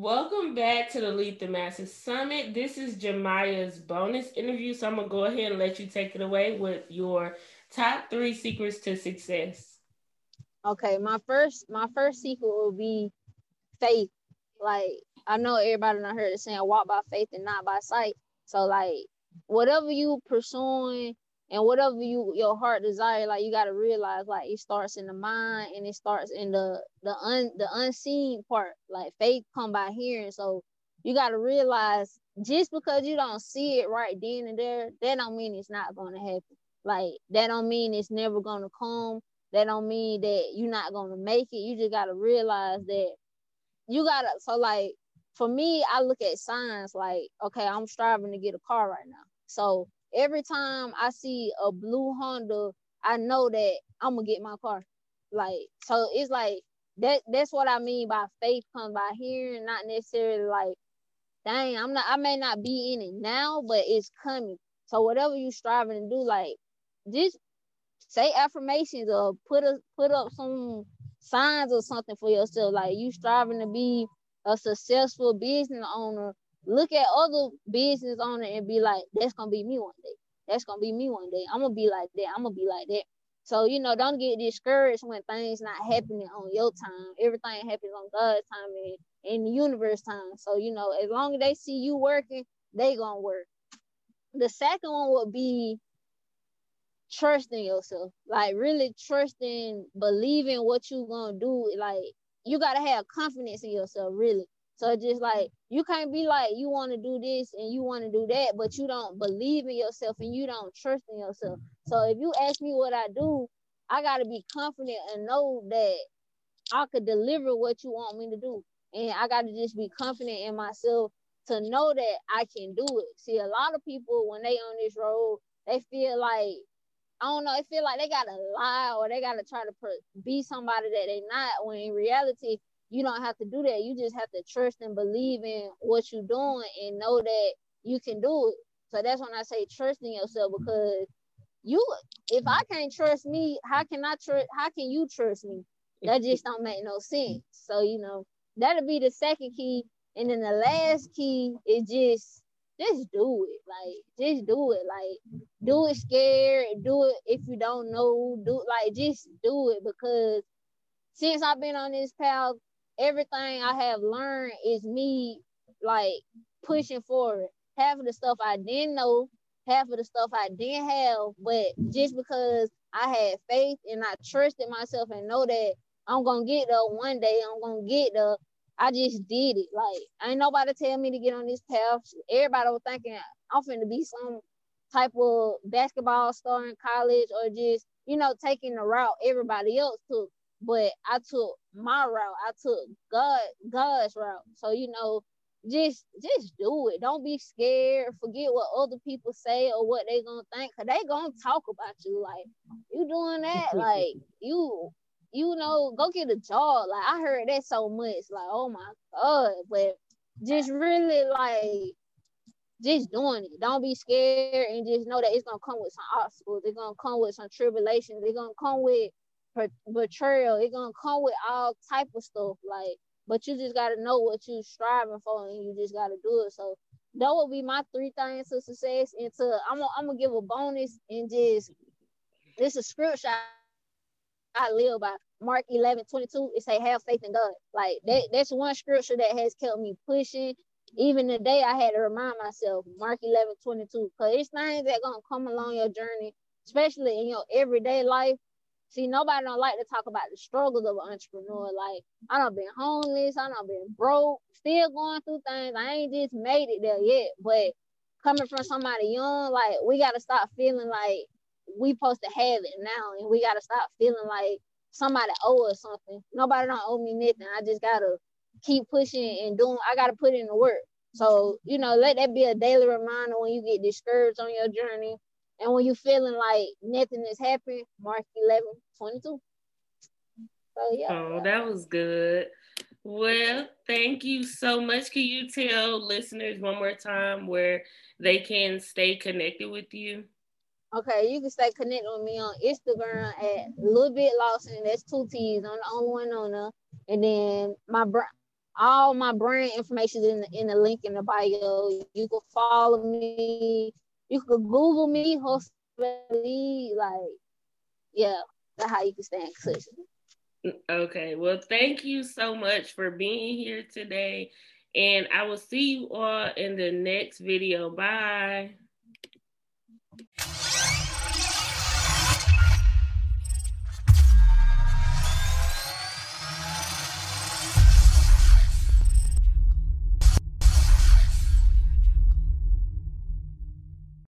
Welcome back to the Lead the Masses Summit. This is Jhimya's bonus interview, so I'm gonna go ahead and let you take it away with your top three secrets to success. Okay, my first my first secret will be faith. Like I know everybody not heard it saying walk by faith and not by sight. So like whatever you pursuing and whatever you your heart desire, like you gotta realize like it starts in the mind and it starts in the the un the unseen part. Like faith come by hearing. So you gotta realize just because you don't see it right then and there, that don't mean it's not gonna happen. Like that don't mean it's never gonna come. That don't mean that you're not gonna make it. You just gotta realize that you gotta so like for me, I look at signs like, okay, I'm striving to get a car right now. So every time I see a blue Honda, I know that I'm gonna get my car. Like so, it's like that. That's what I mean by faith comes by hearing, not necessarily like, dang, I'm not. I may not be in it now, but it's coming. So whatever you striving to do, like just say affirmations or put a put up some signs or something for yourself. Like you striving to be a successful business owner look at other business owner and be like, that's gonna be me one day. That's gonna be me one day. I'm gonna be like that. I'm gonna be like that. So you know, don't get discouraged when things not happening on your time. Everything happens on God's time and in the universe time. So you know, as long as they see you working, they gonna work. The second one would be trusting yourself. Like really trusting, believing what you gonna do. Like you gotta have confidence in yourself, really. So just like you can't be like you want to do this and you want to do that, but you don't believe in yourself and you don't trust in yourself. So if you ask me what I do, I gotta be confident and know that I could deliver what you want me to do. And I gotta just be confident in myself to know that I can do it. See, a lot of people when they on this road, they feel like I don't know, they feel like they gotta lie or they gotta try to be somebody that they not. When in reality, you don't have to do that. You just have to trust and believe in what you're doing and know that you can do it. So that's when I say trust in yourself mm-hmm. because you if I can't trust me, how can I trust how can you trust me? That just don't make no mm-hmm. sense. So you know, that'll be the second key. And then the last key is just just do it. Like just do it. Like do mm-hmm. it scared. Do it if you don't know. Do like just do it because since I've been on this path, everything I have learned is me like pushing forward. Half of the stuff I didn't know, half of the stuff I didn't have, but just because I had faith and I trusted myself and know that I'm gonna get there one day, I'm gonna get there. I just did it. Like ain't nobody tell me to get on this path. Everybody was thinking I'm finna be some type of basketball star in college or just, you know, taking the route everybody else took but I took my route. I took God God's route. So you know, just just do it. Don't be scared. Forget what other people say or what they gonna think. Cause they gonna talk about you. Like you doing that, like you you know, go get a job. Like I heard that so much. Like, oh my God. But just really like just doing it. Don't be scared and just know that it's gonna come with some obstacles. It's gonna come with some tribulations. It's gonna come with betrayal. It's gonna come with all type of stuff. Like, but you just gotta know what you're striving for, and you just gotta do it. So that would be my three things to success. And to I'm gonna, I'm gonna give a bonus and just this is scripture I live by. Mark 11, 22, it say have faith in God. Like that, that's one scripture that has kept me pushing. Even today I had to remind myself, Mark 11, 22, because it's things that gonna come along your journey, especially in your everyday life See, nobody don't like to talk about the struggles of an entrepreneur. Like, I don't been homeless, I don't been broke, still going through things. I ain't just made it there yet. But coming from somebody young, like we gotta stop feeling like we supposed to have it now, and we gotta stop feeling like somebody owe us something. Nobody don't owe me nothing. I just gotta keep pushing and doing. I gotta put in the work. So you know, let that be a daily reminder when you get discouraged on your journey and when you're feeling like nothing is happening, Mark 11, 22. So yeah. Oh, that was good. Well, thank you so much. Can you tell listeners one more time where they can stay connected with you? Okay, you can stay connected with me on Instagram at little bit Lawson. That's two T's. I'm the only one on there. And then my br- all my brand information is in the, in the link in the bio. You can follow me. You can Google me, host like yeah, that's how you can stay in touch. Okay, well, thank you so much for being here today. And I will see you all in the next video. Bye.